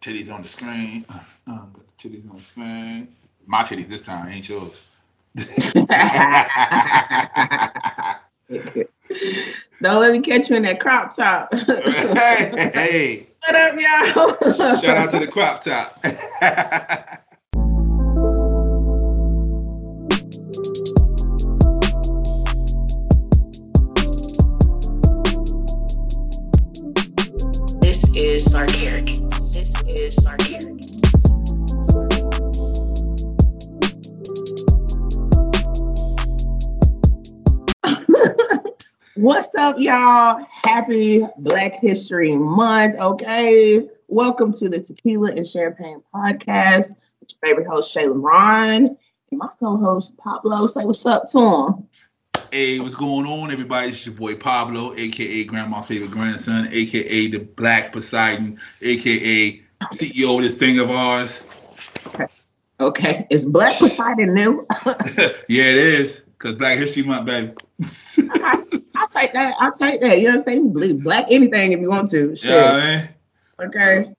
titties on the screen. Uh, uh, got the titties on the screen. My titties this time, ain't yours. Don't let me catch you in that crop top. hey, hey. What up, y'all? Shout out to the crop top. What's up, y'all? Happy Black History Month. Okay. Welcome to the Tequila and Champagne podcast. It's your favorite host, Shayla Ron, and my co-host Pablo. Say what's up to him. Hey, what's going on, everybody? It's your boy Pablo, aka Grandma's favorite grandson, aka the Black Poseidon, aka CEO of this thing of ours. Okay. Is Black Poseidon new? yeah, it is. Cause Black History Month, baby. Take that. I'll take that. You know what I'm saying? Black anything if you want to. Shit. Yeah. Okay.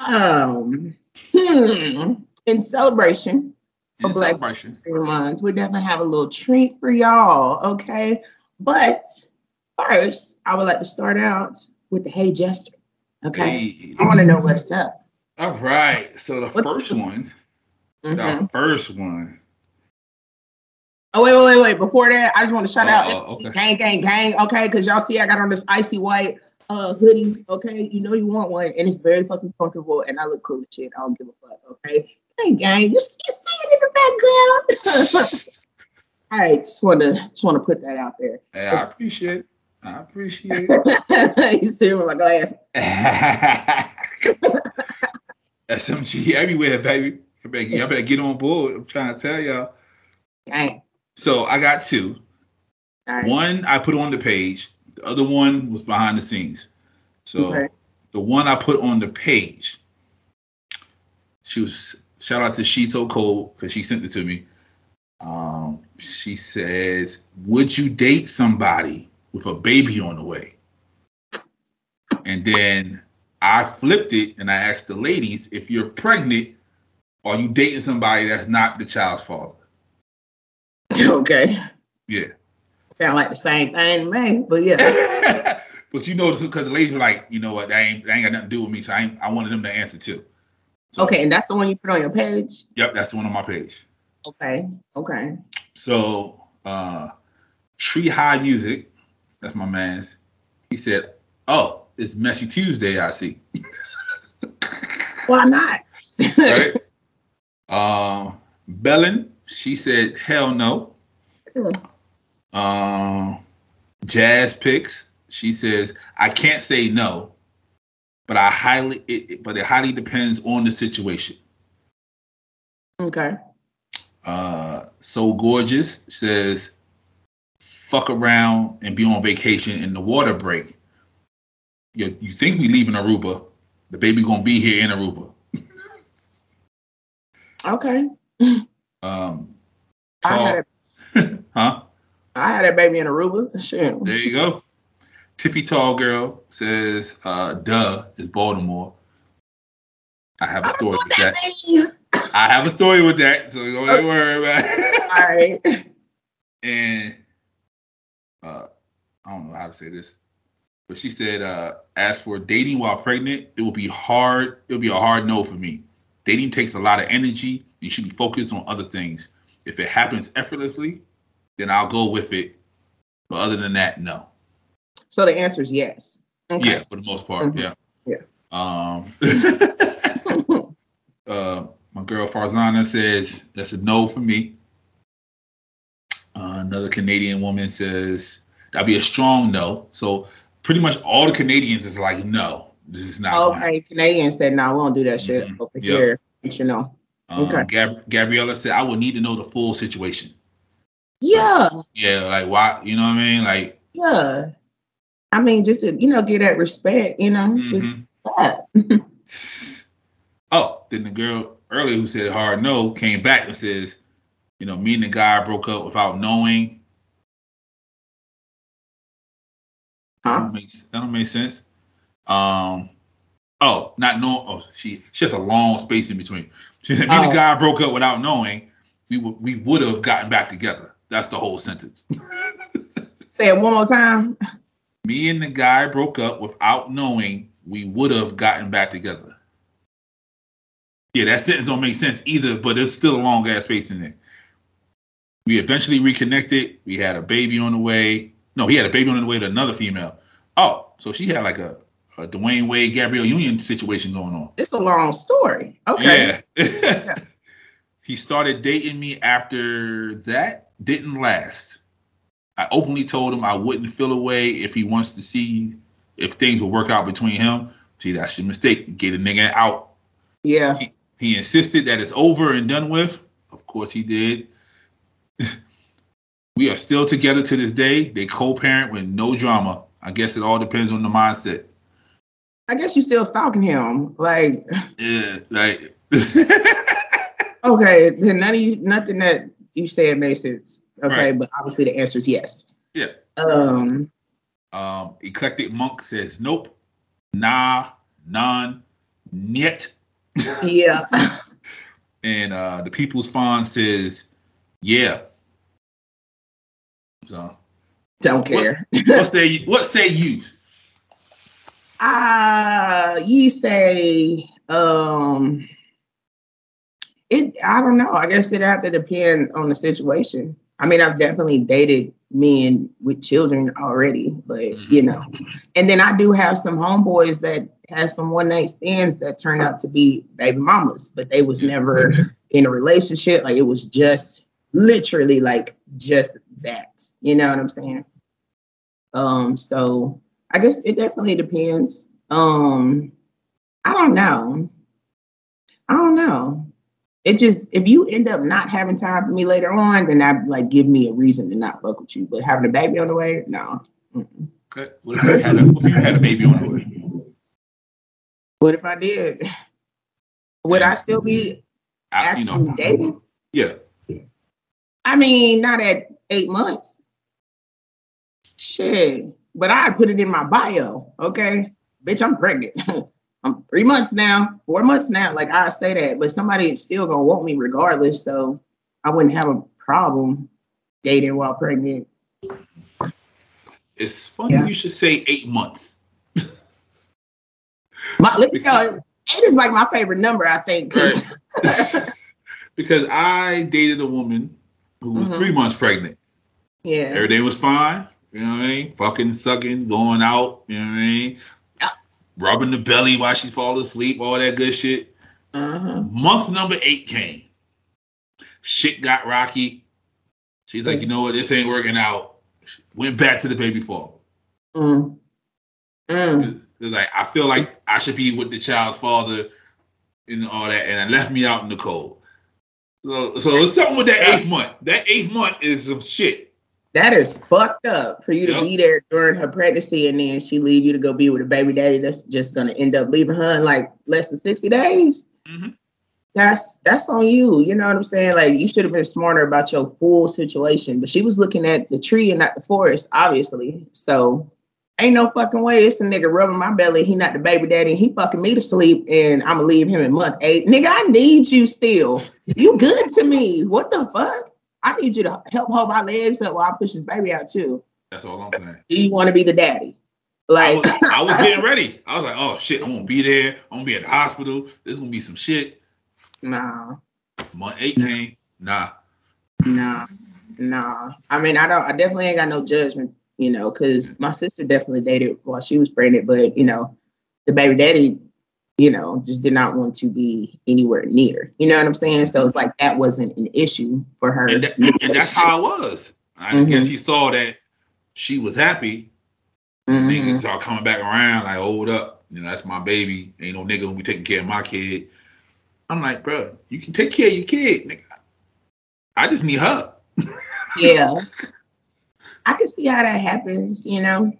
Um. Hmm. In celebration In of Black celebration. History Month, we definitely have a little treat for y'all. Okay. But first, I would like to start out with the Hey Jester. Okay. Hey. I want to know what's up. All right. So the What- first one, Mhm. the first one. Oh wait, wait, wait, wait! Before that, I just want to shout out Oh, okay. gang, gang, gang. Okay, because y'all see, I got on this icy white uh hoodie. Okay, you know you want one, and it's very fucking comfortable, and I look cool as shit. I don't give a fuck. Okay, gang, gang. You, see- you see it in the background. All right, just want to just want to put that out there. Hey, I appreciate it. I appreciate it. you see it with my glass. SMG everywhere, baby. Y'all better, y'all better get on board. I'm trying to tell y'all. Gang. So I got two. Right. One I put on the page. The other one was behind the scenes. So Okay. the one I put on the page, she was shout out to She's So Cold because she sent it to me. Um, she says, "Would you date somebody with a baby on the way?" And then I flipped it and I asked the ladies, "If you're pregnant, are you dating somebody that's not the child's father?" Okay. Yeah. Sound like the same thing to me, but yeah. but you know, because the ladies were like, you know what, that ain't, that ain't got nothing to do with me. So I, ain't, I wanted them to answer too. So, Okay, and that's the one you put on your page. Yep, that's the one on my page. Okay. Okay. So, uh, Tree High Music, that's my man's. He said, "Oh, it's Messy Tuesday. I see." Why not? right? um, Bellin, she said, "Hell no." Um, Jazz picks. She says, "I can't say no, but I highly, it, it- but it highly depends on the situation." okay. Uh, so gorgeous says, "Fuck around and be on vacation in the water break." You, you think we leaving Aruba? The baby gonna be here in Aruba. Okay. Um, I had, tall, huh? I had that baby in Aruba. Shit. There you go. Tippy Tall Girl says, uh, duh, is Baltimore. I have a story with that. means. I have a story with that, so don't worry about it. All right. and uh, I don't know how to say this, but she said, uh, as for dating while pregnant, it will be hard. It'll be a hard no for me. Dating takes a lot of energy. You should be focused on other things. If it happens effortlessly, then I'll go with it. But other than that, no. So the answer is yes. Okay. Yeah, for the most part. Mhm. Yeah. Yeah. Um, uh, my girl Farzana says that's a no for me. Uh, another Canadian woman says that'd be a strong no. So pretty much all the Canadians is like, no, this is not. going okay. Canadian said, no, we don't do that shit Mhm. over Yep. here. You know. Um, Okay. Gab- Gabriella said I would need to know the full situation. Yeah. Yeah, like why? You know what I mean? Like, Yeah. I mean, just to, you know, get that respect, you know, just mhm. that. Oh, then the girl earlier who said hard no came back and says, you know, me and the guy broke up without knowing. That Huh? don't make that don't make sense. Um, Oh, not know. Oh, she she has a long space in between. She said, me and Oh. the guy broke up without knowing. We would we would have gotten back together. That's the whole sentence. Say it one more time. me and the guy broke up without knowing. We would have gotten back together. Yeah, that sentence don't make sense either, but it's still a long ass space in there. We eventually reconnected. We had a baby on the way. No, he had a baby on the way to another female. Oh, so she had like a, a Dwyane Wade, Gabrielle Union situation going on. It's a long story. Okay. Yeah. he started dating me after that. Didn't last. I openly told him I wouldn't feel away if he wants to see if things will work out between him. See, that's your mistake. Get a nigga out. Yeah. He insisted that it's over and done with. Of course he did. we are still together to this day. They co-parent with no drama. I guess it all depends on the mindset. I guess you're still stalking him. Like, Yeah, like okay, then none of you, nothing that you said made sense. Okay, Right. but obviously the answer is yes. Yeah. Um. Um, Eclectic Monk says, nope, nah, none, niet. Yeah. And uh, the People's Fond says, yeah. So, Don't care. what say what say you? Uh you say um it I don't know. I guess it have to depend on the situation. I mean, I've definitely dated men with children already, but you know. And then I do have some homeboys that have some one night stands that turn out to be baby mamas, but they was never in a relationship. Like it was just literally like just that. You know what I'm saying? Um, so I guess it definitely depends. Um, I don't know. I don't know. It just if you end up not having time for me later on, then that like give me a reason to not fuck with you. But having a baby on the way, no. Mm-mm. Okay. What if you had a if you had a baby on the way? What if I did? Would I still be I, you know, dating? yeah. I mean, not at eight months. Shit. But I put it in my bio. Okay. Bitch, I'm pregnant. I'm three months now, four months now. Like I say that, but somebody is still gonna want me regardless. So I wouldn't have a problem dating while pregnant. It's funny Yeah. you should say eight months. My let me go. Eight is like my favorite number, I think. because I dated a woman who was Mhm. three months pregnant. yeah. Everything was fine. You know what I mean? Fucking, sucking, going out. You know what I mean? Yeah. Rubbing the belly while she fall asleep, all that good shit. Uh-huh. Month number eight came. Shit got rocky. She's like, you know what? This ain't working out. She Went back to the baby fall. Mm. Mm. It's like I feel like I should be with the child's father and all that, and it left me out in the cold. So, so it's something with that eighth month. That eighth month is some shit. That is fucked up for you to be there during her pregnancy and then she leave you to go be with a baby daddy that's just gonna end up leaving her in like less than 60 days. Mhm. That's that's on you. You know what I'm saying? Like you should have been smarter about your full situation. But she was looking at the tree and not the forest, obviously. So ain't no fucking way it's a nigga rubbing my belly. He not the baby daddy. He fucking me to sleep and I'ma leave him in month eight. Nigga, I need you still. You good to me. What the fuck? I need you to help hold my legs up while I push this baby out too. That's all I'm saying. Do you want to be the daddy? I Like, was, I was getting ready. I was like, oh shit, I'm gonna be there. I'm gonna be at the hospital. This is gonna be some shit. nah, Month eight came. Nah. nah, nah. I mean, I don't. I definitely ain't got no judgment, you know, because my sister definitely dated while she was pregnant, but you know, the baby daddy, you know, just did not want to be anywhere near. You know what I'm saying? So it's like that wasn't an issue for her. And, that, and that's how it was. I Mhm. guess he saw that she was happy. Mhm. Niggas start coming back around, like, hold up. You know, that's my baby. Ain't no nigga gonna be taking care of my kid. I'm like, bro, you can take care of your kid, nigga. I just need her. yeah i can see how that happens you know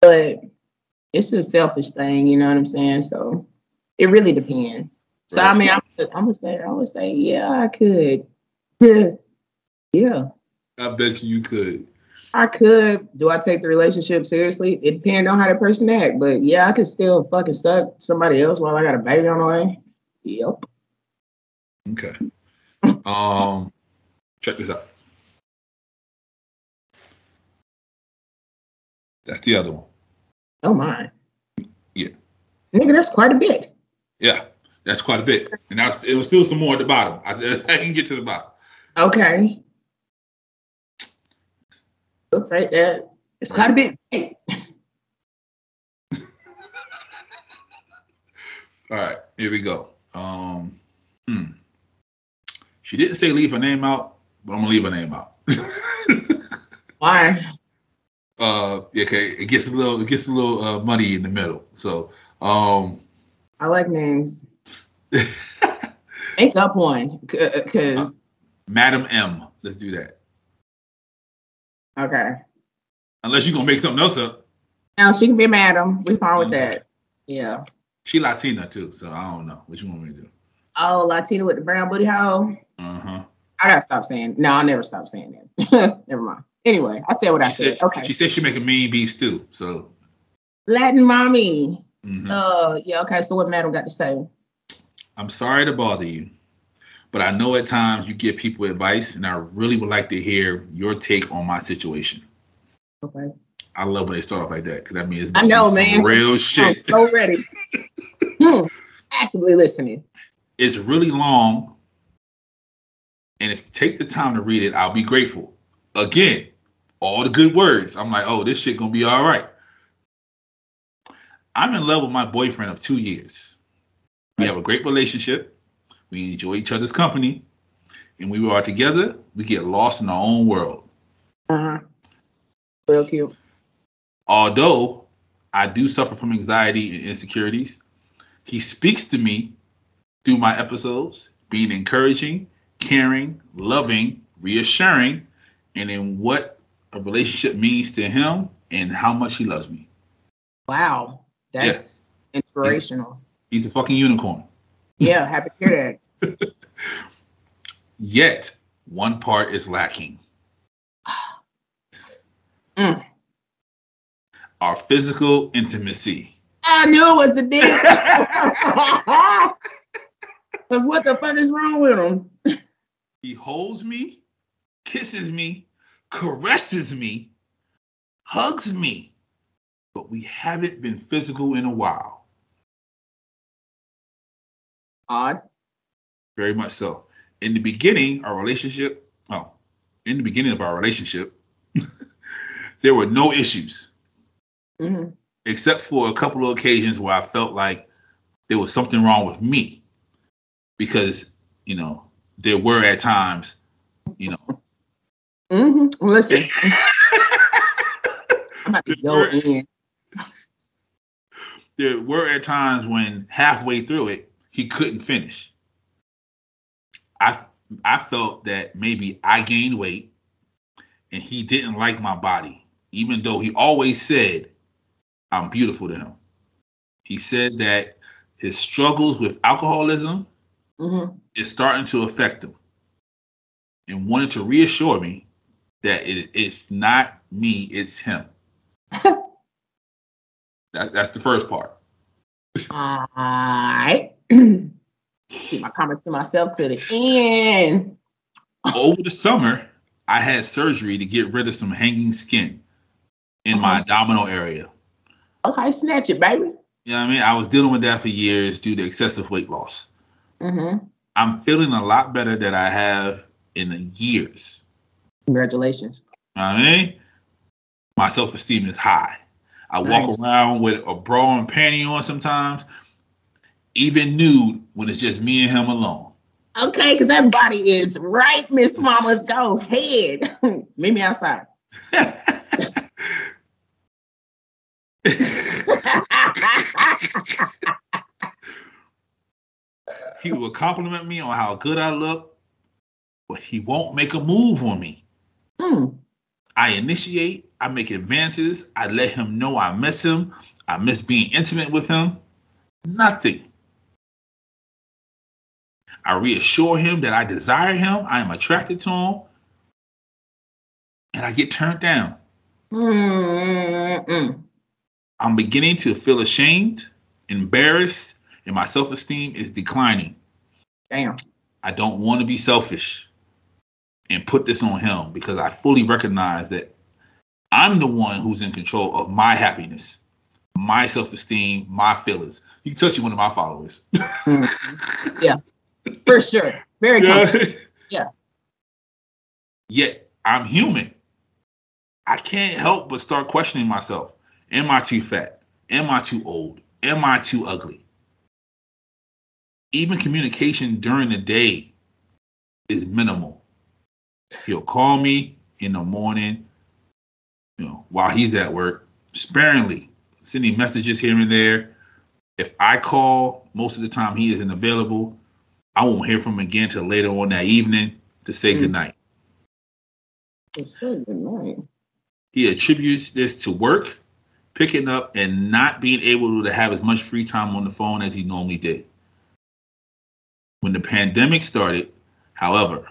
but it's a selfish thing you know what i'm saying so it really depends so i mean i'm, I'm gonna say i would say yeah i could yeah I bet you you could. I could. Do I take the relationship seriously? It depends on how the person act. But yeah, I could still fucking suck somebody else while I got a baby on the way. Yep. Okay. Um, check this out. That's the other one. Oh my. Yeah. Nigga, that's quite a bit. Yeah, that's quite a bit. And that's it was still some more at the bottom. I, I can get to the bottom. Okay. We'll take that. It's quite a bit. Hey, All right, here we go. Um, hmm. She didn't say leave her name out, but I'm gonna leave her name out. why? Uh, okay, it gets a little, it gets a little uh, muddy in the middle. So, um, I like names. Make up one. Because, Madam M. Let's do that. okay. Unless you're gonna make something else up. Now she can be madam. We fine with that. Yeah. She Latina too, so I don't know what you want me to do. Oh, Latina with the brown booty hole. Uh huh. I gotta stop saying. No, I'll never stop saying that. Never mind. Anyway, I said what I said. said, Okay. she said she make a mean beef stew. So, Latin mommy. mhm. Uh, yeah. Okay. So what madam got to say? I'm sorry to bother you, but I know at times you give people advice, and I really would like to hear your take on my situation. Okay. I love when they start off like that because that means I know, man. real shit. I'm so ready. hmm. Actively listening. It's really long, and if you take the time to read it, I'll be grateful. Again, all the good words. I'm like, oh, this shit gonna be all right. I'm in love with my boyfriend of two years. We have a great relationship. We enjoy each other's company, and we are together. We get lost in our own world. Uh huh. Real cute. Although I do suffer from anxiety and insecurities, he speaks to me through my episodes, being encouraging, caring, loving, reassuring, and in what a relationship means to him and how much he loves me. Wow. That's inspirational. He's a fucking unicorn. Yeah. Happy to hear that. Yet, one part is lacking. Mm. Our physical intimacy. I knew it was the dick. Cause what the fuck is wrong with him? He holds me, kisses me, caresses me, hugs me, but we haven't been physical in a while. Odd. Very much so. In the beginning, our relationship, oh, in the beginning of our relationship, there were no issues hmm except for a couple of occasions where I felt like there was something wrong with me because, you know, there were at times, you know, hmm Listen, I'm about to go in. there were at times when halfway through it he couldn't finish. I I felt that maybe I gained weight and he didn't like my body, even though he always said I'm beautiful to him. He said that his struggles with alcoholism hmm is starting to affect him and wanted to reassure me that it, it's not me, it's him. that, that's the first part. I keep my comments to myself to the end. over the summer, I had surgery to get rid of some hanging skin in my Uh-huh. abdominal area. Okay, snatch it, baby. You know what I mean? I was dealing with that for years due to excessive weight loss. hmm I'm feeling a lot better than I have in years. Congratulations. You know what I mean? My self esteem is high. I walk around with a bra and panty on sometimes, even nude when it's just me and him alone. Okay, because everybody is right, Miss Mamas. Go ahead. Meet me outside. he will compliment me on how good I look, but he won't make a move on me. Hmm. I initiate, I make advances, I let him know I miss him, I miss being intimate with him. Nothing. I reassure him that I desire him, I am attracted to him, and I get turned down. Mm-mm. I'm beginning to feel ashamed, embarrassed, and my self esteem is declining. Damn. I don't want to be selfish and put this on him because I fully recognize that I'm the one who's in control of my happiness, my self esteem, my feelings. You can touch you one of my followers. Mm. Yeah. For sure. Very comfortable. Yeah. Yet I'm human. I can't help but start questioning myself. Am I too fat? Am I too old? Am I too ugly? Even communication during the day is minimal. He'll call me in the morning, you know, while he's at work, sparingly, sending messages here and there. If I call, most of the time he isn't available. I won't hear from him again till later on that evening to say Mm. goodnight. So good night. He attributes this to work, picking up, and not being able to have as much free time on the phone as he normally did. When the pandemic started, however,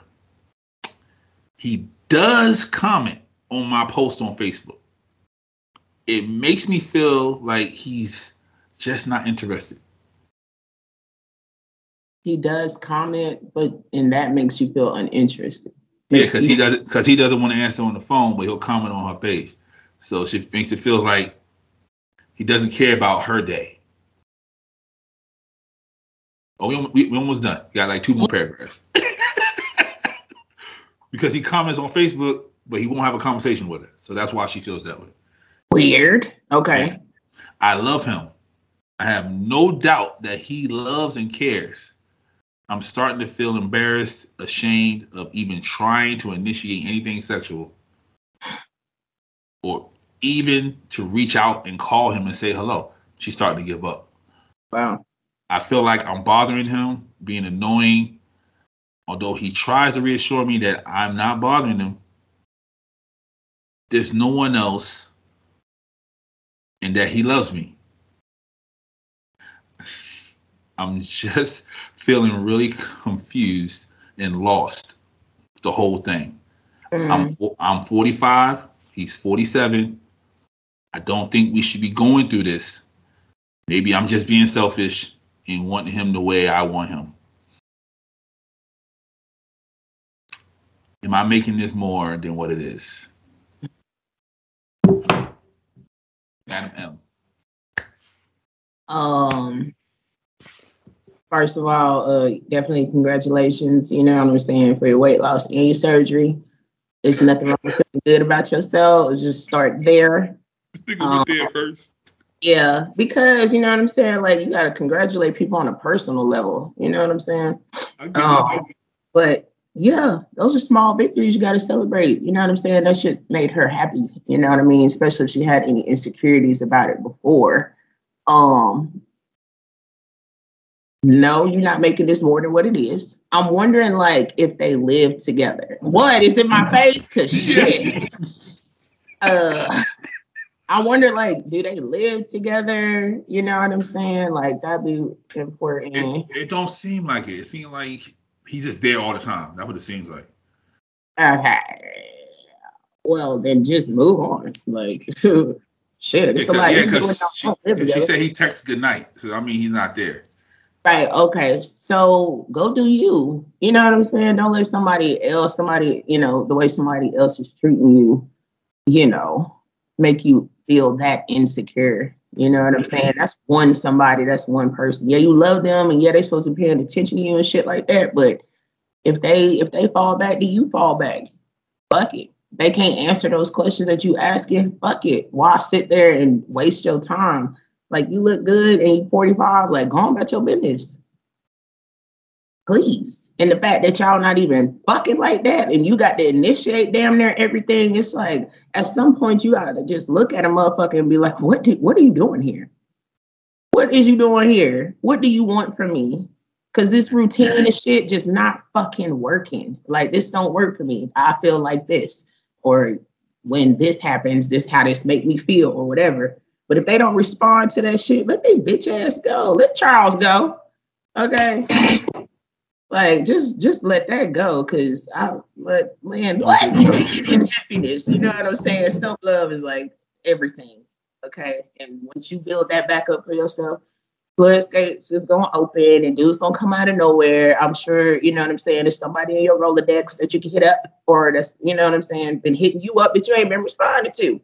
he does comment on my post on Facebook. It makes me feel like he's just not interested. He does comment, but and that makes you feel uninterested. Yeah, because he doesn't because he doesn't want to answer on the phone, but he'll comment on her page. So she makes it feel like he doesn't care about her day. Oh, we, we, we almost done. Got like two more paragraphs. Because he comments on Facebook, but he won't have a conversation with her. So that's why she feels that way. Weird. Okay. I love him. I have no doubt that he loves and cares. I'm starting to feel embarrassed, ashamed of even trying to initiate anything sexual or even to reach out and call him and say hello. She's starting to give up. Wow. I feel like I'm bothering him, being annoying. Although he tries to reassure me that I'm not bothering him, there's no one else and that he loves me. I'm just feeling really confused and lost the whole thing. Mm. I'm I'm 45. He's 47. I don't think we should be going through this. Maybe I'm just being selfish and wanting him the way I want him. Am I making this more than what it is? Madam M. Um, first of all, uh, definitely congratulations. You know what I'm saying for your weight loss and your surgery. There's nothing wrong with feeling good about yourself. Let's just start there. Think Um, there first. Yeah, because you know what I'm saying. Like you got to congratulate people on a personal level. You know what I'm saying. Um, but yeah, those are small victories you got to celebrate. You know what I'm saying? That shit made her happy. You know what I mean? Especially if she had any insecurities about it before. Um, no, you're not making this more than what it is. I'm wondering, like, if they live together. What is in my face? Cause shit. uh, I wonder, like, do they live together? You know what I'm saying? Like, that'd be important. It, it don't seem like it. It seems like he's just there all the time. That's what it seems like. Okay. Well, then just move on. Like, shit, it's Yeah, yeah, doing she, oh, no- she said he texts good night. So I mean he's not there. Right. Okay. So go do you. You know what I'm saying? Don't let somebody else, somebody, you know, the way somebody else is treating you, you know, make you feel that insecure. You know what I'm saying? That's one somebody, that's one person. Yeah, you love them and yeah, they're supposed to be paying attention to you and shit like that. But if they if they fall back, do you fall back? Fuck it. They can't answer those questions that you asking. Fuck it. Why sit there and waste your time? Like you look good and you 45, like go on about your business. Please. And the fact that y'all not even fucking like that and you got to initiate damn near everything, it's like at some point you gotta just look at a motherfucker and be like, what do, what are you doing here? What is you doing here? What do you want from me? Cause this routine and shit just not fucking working. Like this don't work for me. I feel like this. Or when this happens, this how this make me feel or whatever. But if they don't respond to that shit, let they bitch ass go. Let Charles go. Okay. Like just just let that go, cause I but man, what and happiness, you know what I'm saying? Self love is like everything, okay. And once you build that back up for yourself, floodgates is gonna open and dudes gonna come out of nowhere. I'm sure you know what I'm saying. There's somebody in your Rolodex that you can hit up, or that's you know what I'm saying, been hitting you up that you ain't been responding to.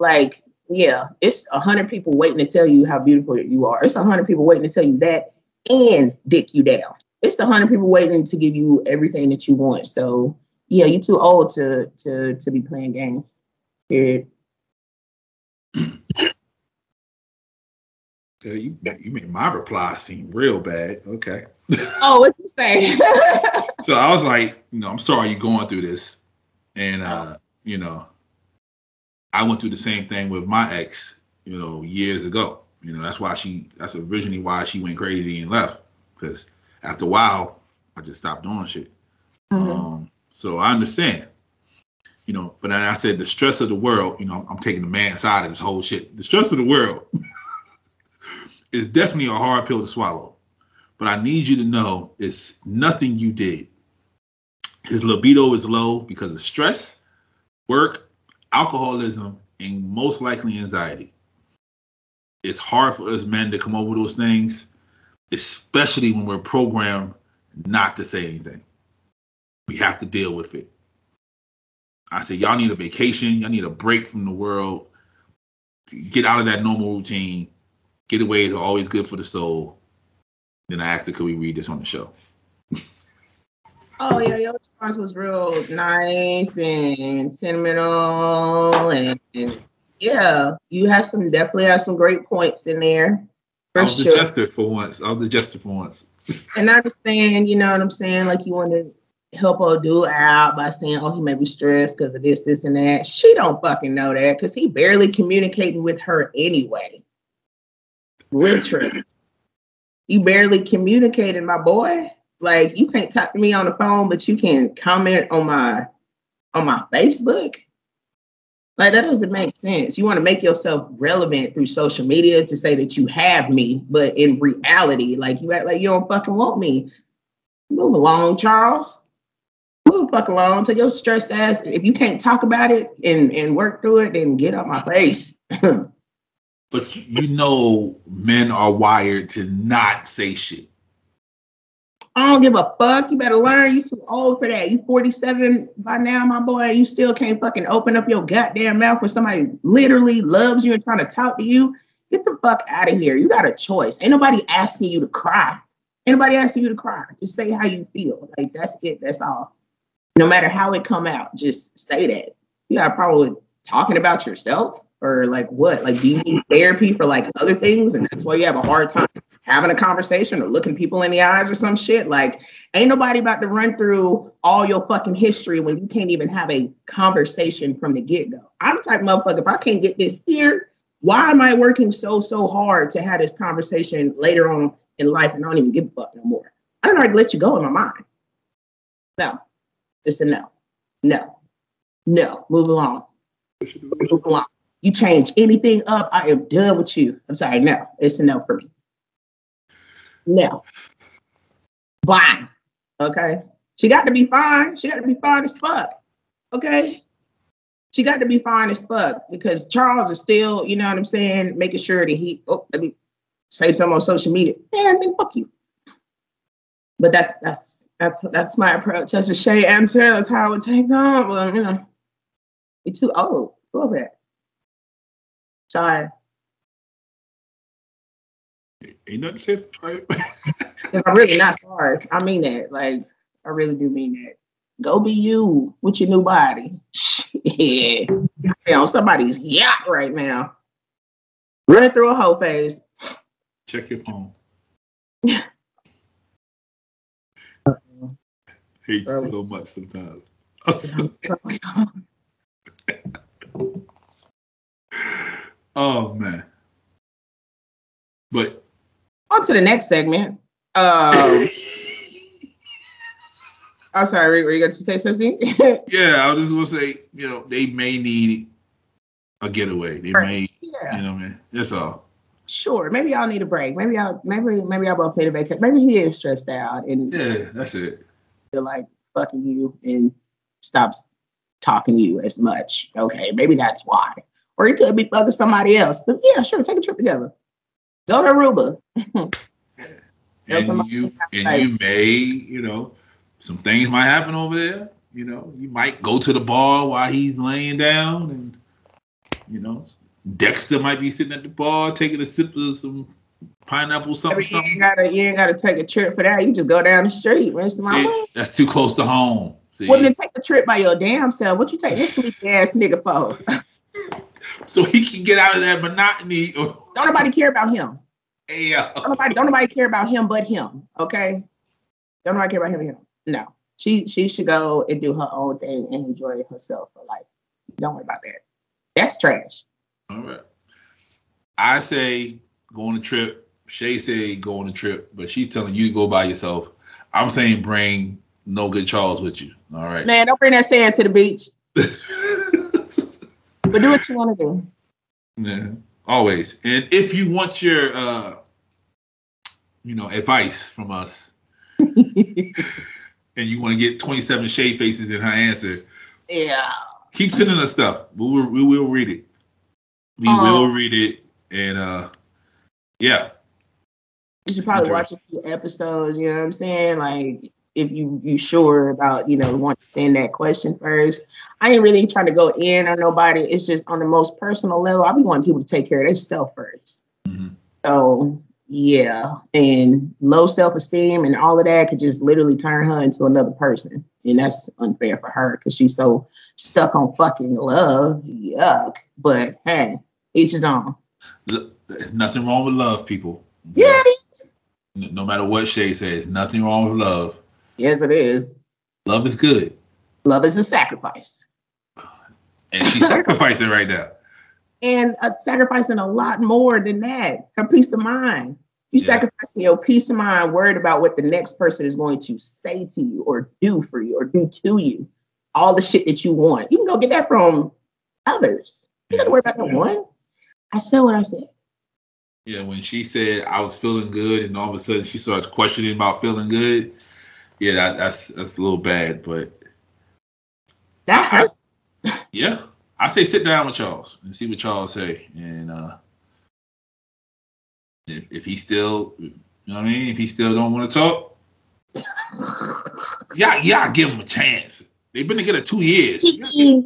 Like, yeah, it's a hundred people waiting to tell you how beautiful you are. It's a hundred people waiting to tell you that and dick you down it's a hundred people waiting to give you everything that you want. So yeah, you're too old to to to be playing games. Period. Yeah, you you made my reply seem real bad. Okay. Oh, what you say? so I was like, you know, I'm sorry you're going through this, and uh, you know, I went through the same thing with my ex, you know, years ago. You know, that's why she, that's originally why she went crazy and left, because after a while, I just stopped doing shit. Mm-hmm. Um, so I understand, you know. But I said the stress of the world. You know, I'm, I'm taking the man side of this whole shit. The stress of the world is definitely a hard pill to swallow. But I need you to know it's nothing you did. His libido is low because of stress, work, alcoholism, and most likely anxiety. It's hard for us men to come over those things especially when we're programmed not to say anything. We have to deal with it. I said, y'all need a vacation. Y'all need a break from the world. Get out of that normal routine. Getaways are always good for the soul. Then I asked her, could we read this on the show? Oh yeah, your response was real nice and sentimental, and, and yeah, you have some definitely have some great points in there. I was the jester for once. I was the jester for once. and I understand, you know what I'm saying? Like you want to help her do out by saying, "Oh, he may be stressed because of this, this, and that." She don't fucking know that because he barely communicating with her anyway. Literally, you barely communicated, my boy. Like you can't talk to me on the phone, but you can comment on my on my Facebook. Like that doesn't make sense. You want to make yourself relevant through social media to say that you have me, but in reality, like you act like you don't fucking want me. Move along, Charles. Move fuck along. Tell your stressed ass. If you can't talk about it and, and work through it, then get out my face. but you know men are wired to not say shit. I don't give a fuck. You better learn. You too old for that. You 47 by now, my boy. You still can't fucking open up your goddamn mouth when somebody literally loves you and trying to talk to you. Get the fuck out of here. You got a choice. Ain't nobody asking you to cry. Anybody asking you to cry. Just say how you feel. Like that's it. That's all. No matter how it come out, just say that. You got probably talking about yourself or like what? Like do you need therapy for like other things and that's why you have a hard time having a conversation or looking people in the eyes or some shit. Like, ain't nobody about to run through all your fucking history when you can't even have a conversation from the get go. I'm the type motherfucker, if I can't get this here, why am I working so, so hard to have this conversation later on in life and I don't even give a fuck no more? I don't already let you go in my mind. No, it's a no. No, no, move along. Move along. You change anything up, I am done with you. I'm sorry, no, it's a no for me. No. Fine. Okay. She got to be fine. She got to be fine as fuck. Okay. She got to be fine as fuck because Charles is still, you know what I'm saying, making sure that he, oh, let me say something on social media. Yeah, I mean, fuck you. But that's that's that's that's my approach. That's a Shay answer. That's how I would take on. Well, you know, you're too old. Go over it. Sorry. Ain't nothing says right. I'm really not sorry. I mean that. Like, I really do mean that. Go be you with your new body. Shit. You on somebody's yacht right now. Run through a whole phase. Check your phone. hate you so much sometimes. oh man. But on to the next segment. Um, I'm sorry, were you going to say something? yeah, I was just going to say, you know, they may need a getaway. They may, yeah. you know, man. That's all. Sure, maybe y'all need a break. Maybe y'all, maybe maybe y'all both need a vacation. Maybe he is stressed out and Yeah, that's it. feel like fucking you and stops talking to you as much. Okay, maybe that's why. Or he could be fucking somebody else. But yeah, sure, take a trip together. Go to Aruba. And you and you may, you know, some things might happen over there. You know, you might go to the bar while he's laying down, and you know, Dexter might be sitting at the bar taking a sip of some pineapple something you ain't gotta you ain't gotta take a trip for that. You just go down the street, my See, that's too close to home. See, Wouldn't take a trip by your damn self? What you take this sleepy ass nigga for? so he can get out of that monotony. Don't nobody care about him. yeah. Don't nobody, don't nobody care about him but him. Okay. Don't nobody care about him but him. No. She she should go and do her own thing and enjoy herself for life. Don't worry about that. That's trash. All right. I say go on a trip. Shay say go on a trip, but she's telling you to go by yourself. I'm saying bring no good Charles with you. All right. Man, don't bring that sand to the beach. But do what you want to do. yeah, always. And if you want your, uh, you know, advice from us, and you want to get 27 shade faces in her answer, yeah. keep sending us stuff. We will, we will read it. We Oh. will read it, and uh, yeah, You should probably watch a few episodes, you know what I'm saying? Like if you you sure about, you know, want to send that question first. I ain't really trying to go in on nobody. It's just on the most personal level. I be wanting people to take care of themselves first. Mhm. So yeah. And low self-esteem and all of that could just literally turn her into another person. And that's unfair for her because she's so stuck on fucking love. Yuck. But hey, each his own. There's nothing wrong with love, people. Yeah. No no matter what Shay says, nothing wrong with love. Yes, it is. Love is good, Love is a sacrifice. and she's sacrificing right now. and uh, sacrificing a lot more than that. Her peace of mind. You Yeah. sacrificing your peace of mind, worried about what the next person is going to say to you or do for you or do to you. All the shit that you want. You can go get that from others. You got to worry about that one. I said what I said. Yeah, when she said I was feeling good, and all of a sudden she starts questioning about feeling good. Yeah, that, that's that's a little bad, but That I- hurt. yeah, I say sit down with Charles and see what Charles say, and uh if if he still, you know what I mean, if he still don't want to talk, yeah, yeah, give him a chance. They've been together two years. She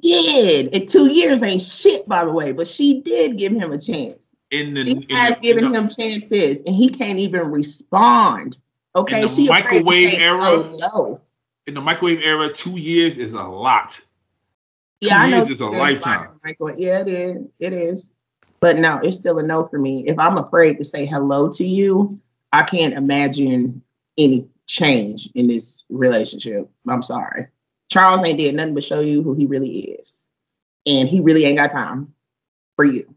did. And two years ain't shit, by the way, but she did give him a chance. In the, She in has the, given the- him chances, and he can't even respond. Okay, the she microwave say era? No. in the microwave era, two years is a lot. Two Yeah, I know. years is a lifetime. microwave- Yeah, it is. It is. But no, it's still a no for me. If I'm afraid to say hello to you, I can't imagine any change in this relationship. I'm sorry. Charles ain't did nothing but show you who he really is. And he really ain't got time for you.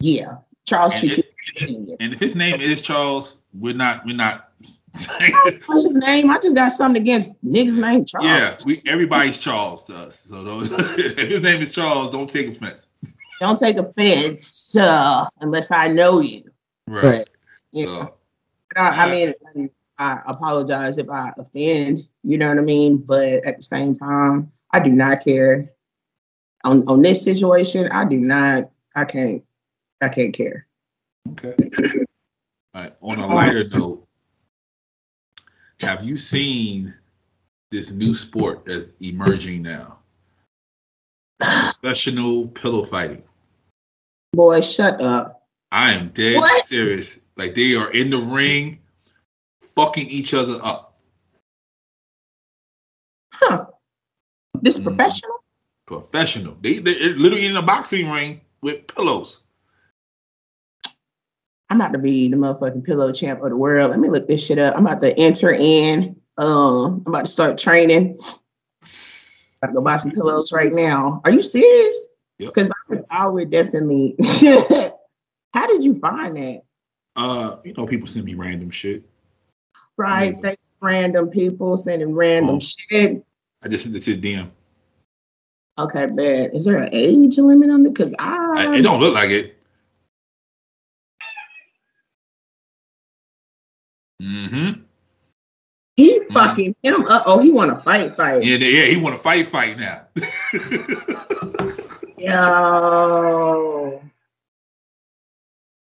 Yeah. Charles And treats you And if his name is Charles, we're not we're not his name? I just got something against niggas named Charles. Yeah, we everybody's Charles to us. So don't, if his name is Charles, don't take offense. Don't take offense uh, unless I know you. Right. But you know. So, I, I mean, I apologize if I offend, you know what I mean? But at the same time, I do not care. On on this situation, I do not, I can't, I can't care. okay. All right. On a lighter note, have you seen this new sport that's emerging now? Professional pillow fighting. Boy, shut up. I am dead What? serious. Like they are in the ring, fucking each other up. Huh. This Mhm. professional? Professional. They they're literally in a boxing ring with pillows. I'm about to be the motherfucking pillow champ of the world. Let me look this shit up. I'm about to enter in. Um, I'm about to start training. About to go buy some pillows right now. Are you serious? Yep. Because I would, I would definitely. How did you find that? Uh, you know, people send me random shit. Right, Mhm. thanks, random people sending random Oh. shit. I just sent it to DM. Okay, bad. Is there an age limit on it? Because I, I, it don't look like it. Mm-hmm. He Mm. fucking him up. Oh, he want to fight, fight. Yeah, yeah, he want to fight, fight now. Yo.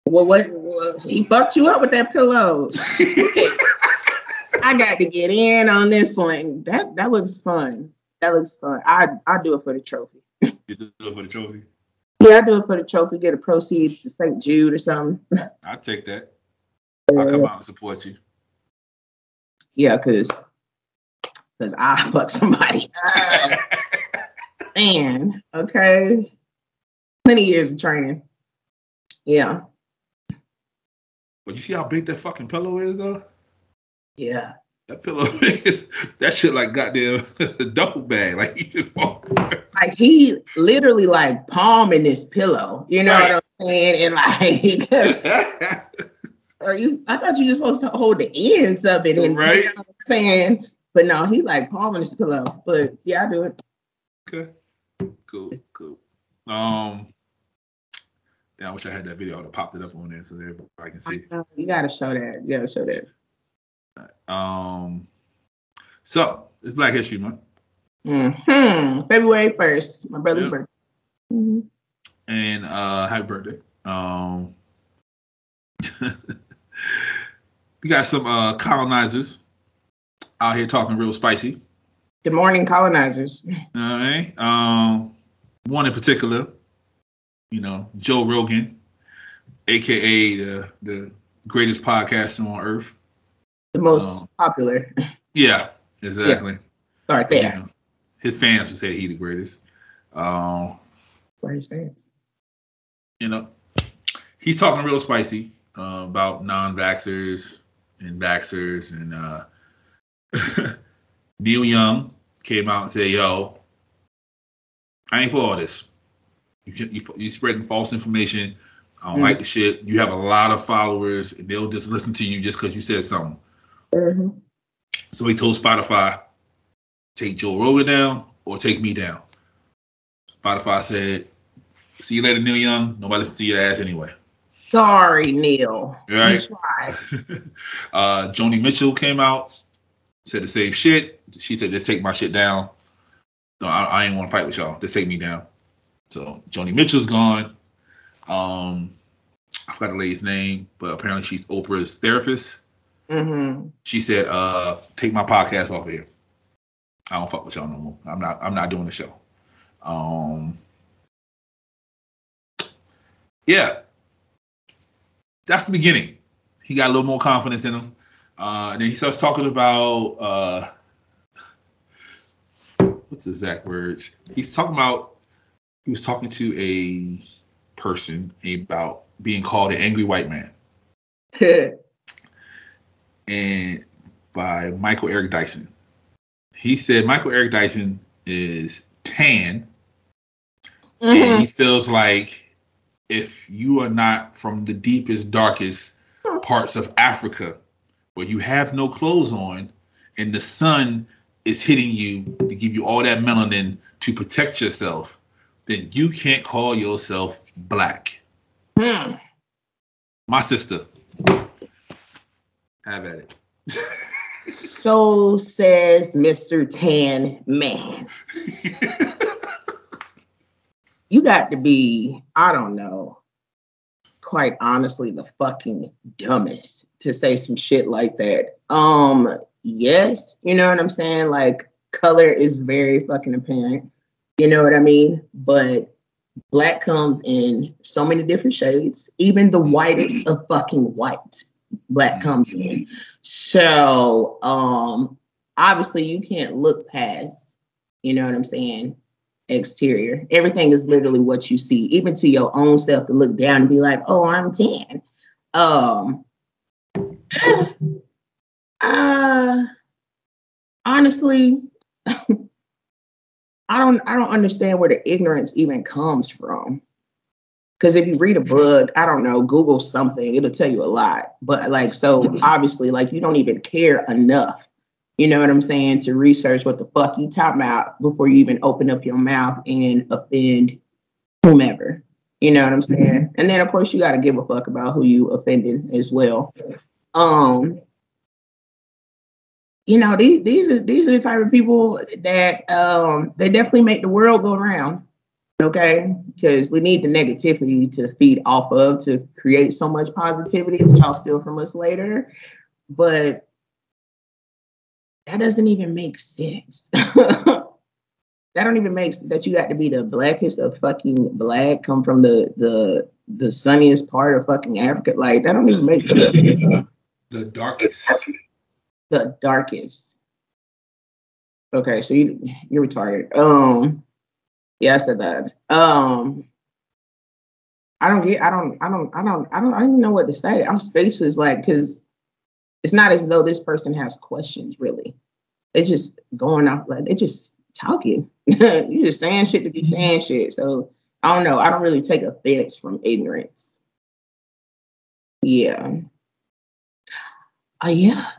Well, what was he fucked you up with that pillow? I got to get in on this one. That that looks fun. That looks fun. I I do it for the trophy. you do it for the trophy. Yeah, I do it for the trophy. Get the proceeds to St. Jude or something. I'll take that. I'll come out and support you. Yeah, cause cause I fuck somebody. Man, okay. Plenty years of training. Yeah, But you see how big that fucking pillow is, though. yeah. That pillow is that shit like goddamn duffel bag. Like you just walk. Like he literally like palming this pillow. You know Right. what I'm saying? And like, are you? I thought you were supposed to hold the ends of it. And Right. you know saying, but no, he like palming his pillow. But yeah, I do it. okay. Cool. Cool. Um. Yeah, I wish I had that video. I would have popped it up on there so everybody can see. You gotta show that. You gotta show that. Um. So it's Black History Month, hmm February first, my brother's Yeah. birthday. Mhm. and uh, happy birthday. Um. we got some uh colonizers out here talking real spicy. Good morning, colonizers. All right. Um, one in particular, you know, Joe Rogan, aka the the greatest podcaster on earth. The most Oh. popular. Yeah, exactly. Start You there. know, his fans would say he the greatest. Um, For his fans. you know, he's talking real spicy uh, about non-vaxxers and vaxxers, and uh, Neil Young came out and said, "Yo, I ain't for all this. You you, you spreading false information. I don't Mm. like the shit. You have a lot of followers, and they'll just listen to you just because you said something." Mhm. So he told Spotify, "Take Joe Rogan down or take me down." Spotify said, "See you later, Neil Young. Nobody listens to your ass anyway." Sorry, Neil. Right. uh, Joni Mitchell came out, said the same shit. She said, "Just take my shit down." No, I, I ain't want to fight with y'all. Just take me down. So Joni Mitchell's gone. Um, I forgot the lady's name, but apparently she's Oprah's therapist. hmm She said, "Uh, take my podcast off here. I don't fuck with y'all no more. I'm not. I'm not doing the show." Um, yeah, that's the beginning. He got a little more confidence in him. Uh, and then he starts talking about uh, what's the exact words? He's talking about he was talking to a person about being called an angry white man, and by Michael Eric Dyson. He said Michael Eric Dyson is tan, and he feels like if you are not from the deepest, darkest parts of Africa, where you have no clothes on, and the sun is hitting you to give you all that melanin to protect yourself, then you can't call yourself black. Hmm. My sister, have at it. So says Mr. Tan Man. You got to be, I don't know, quite honestly, the fucking dumbest to say some shit like that. Um, yes, you know what I'm saying? Like, color is very fucking apparent. You know what I mean? But black comes in so many different shades, even the whitest of fucking white. Black comes in. So, um, obviously, you can't look past, you know what I'm saying, exterior. Everything is literally what you see, even to your own self to look down and be like, oh, I'm tan. Um, uh, honestly, I don't I don't understand where the ignorance even comes from. Because if you read a book, I don't know, Google something, it'll tell you a lot. But like, so obviously, like, you don't even care enough, you know what I'm saying, to research what the fuck you talking about before you even open up your mouth and offend whomever. You know what I'm saying? And then, of course, you got to give a fuck about who you offended as well. Um, you know, these these are these are the type of people that um they definitely make the world go around. Okay, because we need the negativity to feed off of to create so much positivity, which I'll steal from us later. But that doesn't even make sense. that don't even make sense that you got to be the blackest of fucking black, come from the the the sunniest part of fucking Africa. Like that don't even make sense. The darkest. the darkest. Okay, so you you're retarded. Um, yeah, I said that. Um, I don't get. I don't. I don't. I don't. I don't. I don't even know what to say. I'm speechless. Like, cause it's not as though this person has questions. Really, it's just going off. Like, they're just talking. You're just saying shit to be mm-hmm. saying shit. So I don't know. I don't really take offense from ignorance. Yeah. Oh yeah.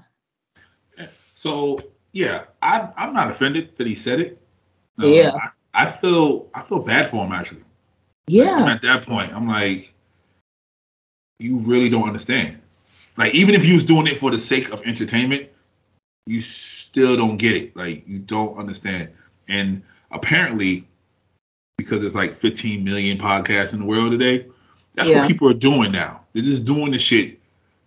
So yeah, I I'm not offended that he said it. Um, yeah. I, I feel I feel bad for him actually. Yeah. at that point, I'm like, you really don't understand. Like, even if you was doing it for the sake of entertainment, you still don't get it. Like, you don't understand. And apparently, because it's like 15 million podcasts in the world today, that's Yeah. what people are doing now. They're just doing the shit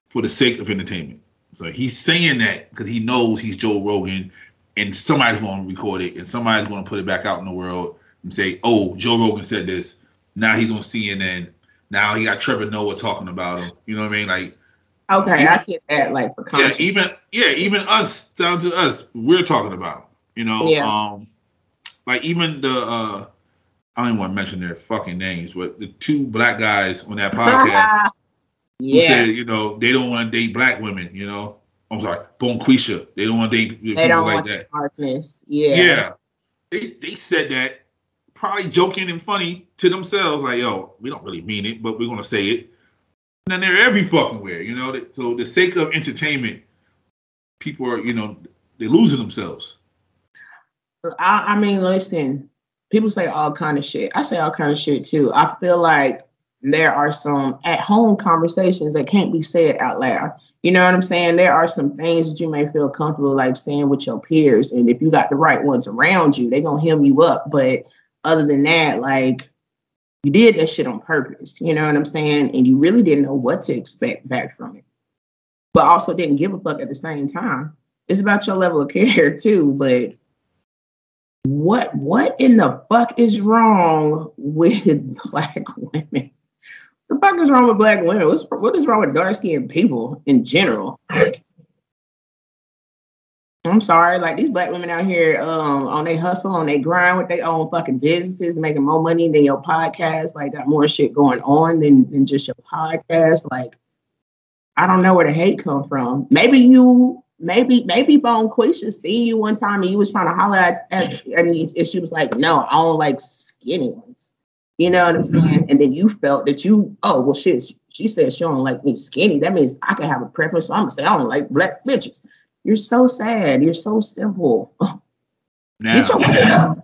for the sake of entertainment. So he's saying that because he knows he's Joe Rogan, and somebody's going to record it, and somebody's going to put it back out in the world and say, "Oh, Joe Rogan said this." Now he's on CNN. Now he got Trevor Noah talking about him. You know what I mean? Like, Okay, I get that. Like for yeah, even yeah, even us down to us, we're talking about. You know, Yeah. um, like even the uh, I don't even want to mention their fucking names, but the two black guys on that podcast yeah, said, you know, they don't want to date black women. You know, I'm sorry, Bonquisha, they don't want to date people they don't like that. darkness. Yeah. Yeah. They they said that probably joking and funny to themselves, like, yo, we don't really mean it, but we're gonna say it. And then they're every fucking where, you know. So the sake of entertainment, people are, you know, they're losing themselves. I, I mean, listen, people say all kind of shit. I say all kind of shit too. I feel like there are some at home conversations that can't be said out loud. You know what I'm saying? There are some things that you may feel comfortable like saying with your peers. And if you got the right ones around you, they're gonna hem you up. But other than that, like you did that shit on purpose. You know what I'm saying? And you really didn't know what to expect back from it. But also didn't give a fuck at the same time. It's about your level of care too, but what what in the fuck is wrong with black women? The fuck is wrong with black women? What's what is wrong with dark skinned people in general? I'm sorry, like these black women out here um on their hustle, on their grind with their own fucking businesses, making more money than your podcast, like got more shit going on than, than just your podcast. Like, I don't know where the hate come from. Maybe you maybe maybe Bonquisha see you one time and you was trying to holler at, at and, he- and she was like, no, I don't like skinny ones. You know what I'm saying? And then you felt that you, oh well shit, she, she said she don't like me skinny. That means I can have a preference. So I'm gonna say I don't like black bitches. You're so sad. You're so simple. Now Get your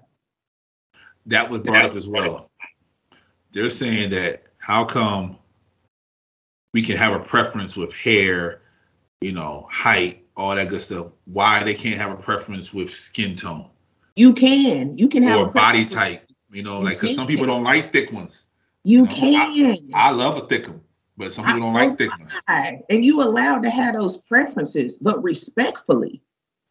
that was brought up as well. They're saying that how come we can have a preference with hair, you know, height, all that good stuff. Why they can't have a preference with skin tone You can. You can have or a body type? You know, You like because some people don't like thick ones. You know, can. I love a thick one, but some people don't like thick ones. And you allowed to have those preferences, but respectfully.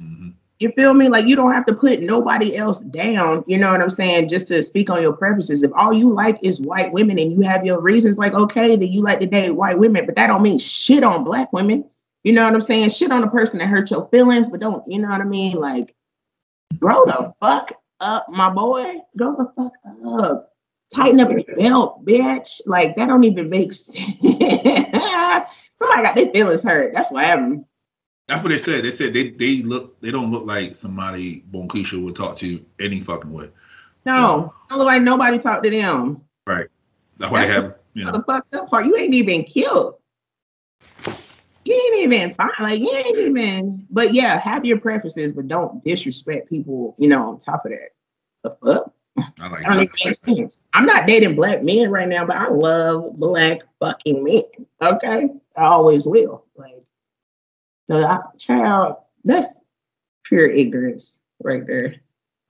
Mhm. You feel me? Like you don't have to put nobody else down. You know what I'm saying? Just to speak on your preferences. If all you like is white women and you have your reasons, like okay, that you like to date white women, but that don't mean shit on black women. You know what I'm saying? Shit on the person that hurt your feelings, but don't. You know what I mean? Like, grow the fuck up, my boy. Grow the fuck up. Tighten up your belt, bitch. Like that don't even make sense. Somebody got their feelings hurt. That's what happened. That's what they said. They said they they look they don't look like somebody Bonquisha would talk to any fucking way. No, don't look like nobody talked to them. Right. That's why That's they have you know The fucked up part, you ain't even killed. You ain't even fine. Like you ain't even. But yeah, have your preferences, but don't disrespect people. You know, on top of that. The fuck? I like I that. I'm not dating black men right now, but I love black fucking men. Okay, I always will. Like, so, I, child, that's pure ignorance right there.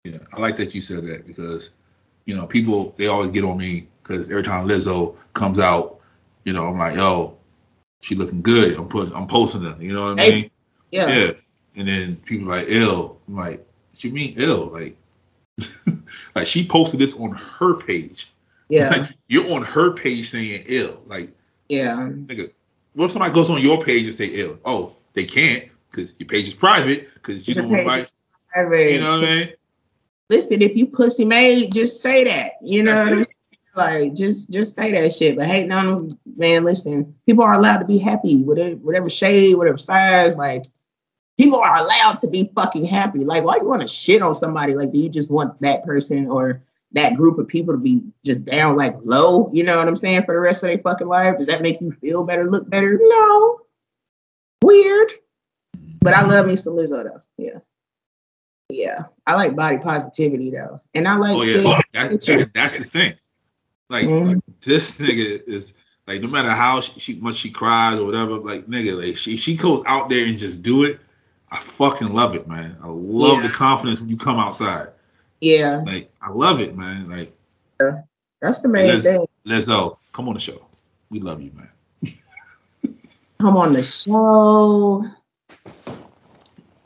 Yeah, I like that you said that because, you know, people they always get on me because every time Lizzo comes out, you know, I'm like, yo, she looking good. I'm putting, I'm posting her. You know what I Hey, mean? Yeah. Yeah. And then people like ill. I'm like, what you mean ill? Like, like she posted this on her page. Yeah. Like, you're on her page saying ill. Like, Yeah. nigga, what if somebody goes on your page and say ill? Oh, they can't because your page is private because you don't invite. Private. You know what I mean? Listen, if you pussy made, just say that. You know what I mean? Like just just say that shit. But hating on them, man, listen, people are allowed to be happy, whatever whatever shade, whatever size, like people are allowed to be fucking happy. Like, why you want to shit on somebody? Like, do you just want that person or that group of people to be just down like low? You know what I'm saying? For the rest of their fucking life? Does that make you feel better, look better? No. Weird. But I love me some Lizzo though. Yeah. Yeah. I like body positivity though. And I like Oh yeah, that's pictures. that, that's the thing. Like Mhm. this nigga is like no matter how she, she much she cries or whatever, like nigga, like she she goes out there and just do it. I fucking love it, man. I love Yeah. the confidence when you come outside. Yeah. Like I love it, man. Like That's the main thing. Lizzo, come on the show. We love you, man. Come on the show.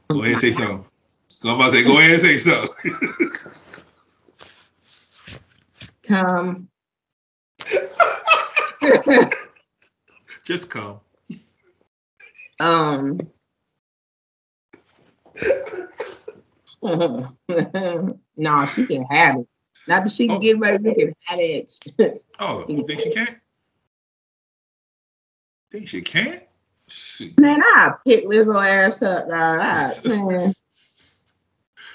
Go ahead and say something. So I'm about say, go ahead and say something. Come. Just come. um. no, she can have it. Not that she can Oh. get ready, she can have it. Oh, you think she can't? Think she can't? Man, I pick Lizzo ass up, man,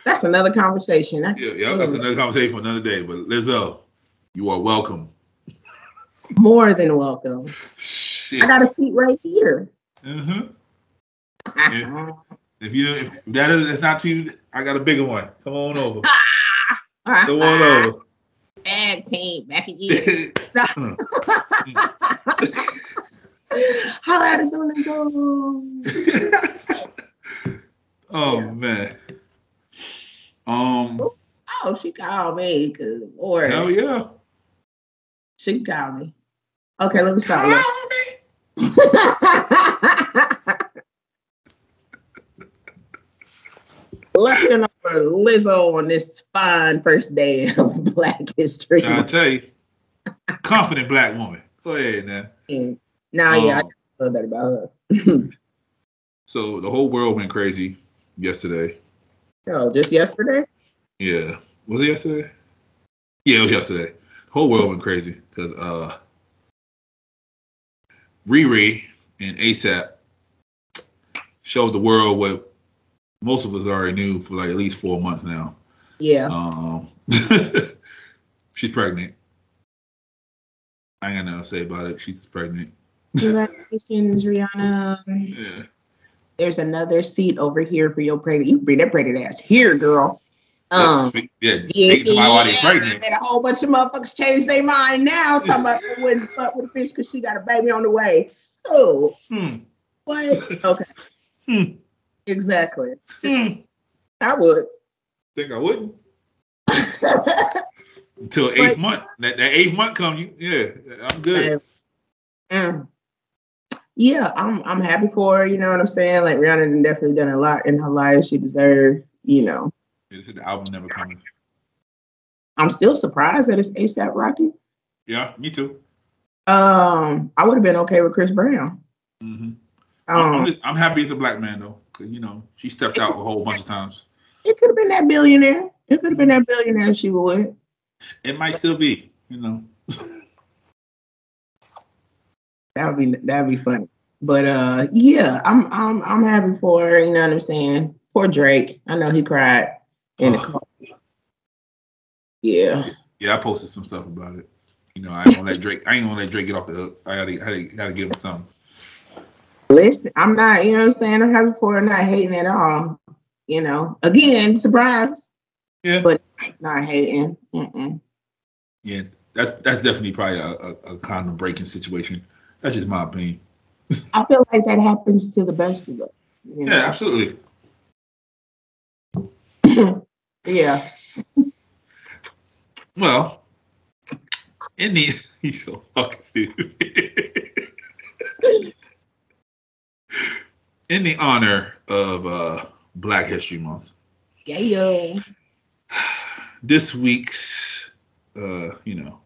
that's another conversation. I- Yeah, yeah, that's another conversation for another day. But Lizzo, you are welcome. More than welcome. Shit. I got a seat right here. Mhm. Yeah. If you if that is that's not too, I got a bigger one. Come on over. Come on over. Tag team back again. How loud is the Lizzo? oh Yeah. man. Um. Oh, she called me. Cause Lord, Hell yeah. she called me. Okay, let me stop. Look. Let's get over Lizzo on this fine first day of Black History. Trying to tell you, confident black woman. Go ahead now. Month. Nah, yeah, Um, I know that about her. So the whole world went crazy yesterday. oh, just yesterday? Yeah. Was it yesterday? Yeah, it was yesterday. Whole world went crazy because uh Riri and ASAP showed the world what most of us already knew for like at least four months now. Yeah. Um she's pregnant. I ain't got nothing to say about it. She's pregnant. Congratulations, Rihanna. Yeah. There's another seat over here for your pregnant. You bring that pregnant ass here, girl. Um, yeah, yeah, yeah, dating somebody while they yeah, pregnant. And a whole bunch of motherfuckers changed their mind now. Talking about they wouldn't fuck with a bitch because she got a baby on the way. Oh, Hmm. what? Okay. Hmm. Exactly. Hmm. I would. Think I wouldn't. Until eighth But- month. That, that eighth month come, you yeah, I'm good. Mm. Yeah, I'm I'm happy for her, you know what I'm saying? Like Rihanna done definitely done a lot in her life. She deserved, you know. This the album never coming. I'm still surprised that it's ASAP Rocky. Yeah, me too. Um, I would have been okay with Chris Brown. hmm I'm, I'm, just- I'm happy it's a black man though. you know she stepped out a whole bunch of times. it could have been that billionaire. It could have been that billionaire she would. It might still be, you know. That would be that would be funny. But uh yeah, I'm I'm I'm happy for her, you know what I'm saying? Poor Drake. I know he cried in the car. Yeah. Yeah, I posted some stuff about it. You know, I ain't gonna let Drake. I ain't gonna let Drake get off the hook. I gotta, gotta, gotta give him something. Listen, I'm not, you know what I'm saying? I'm happy for her, not hating at all. You know, again, surprise, Yeah, But- not hating. Mm-mm. yeah, that's that's definitely probably a, a, a condom breaking situation. That's just my opinion. I feel like that happens to the best of us. You know? Yeah, absolutely. yeah. Well, in the you so fucking stupid. In the honor of uh Black History Month, Yeah, yo. this week's uh, you know,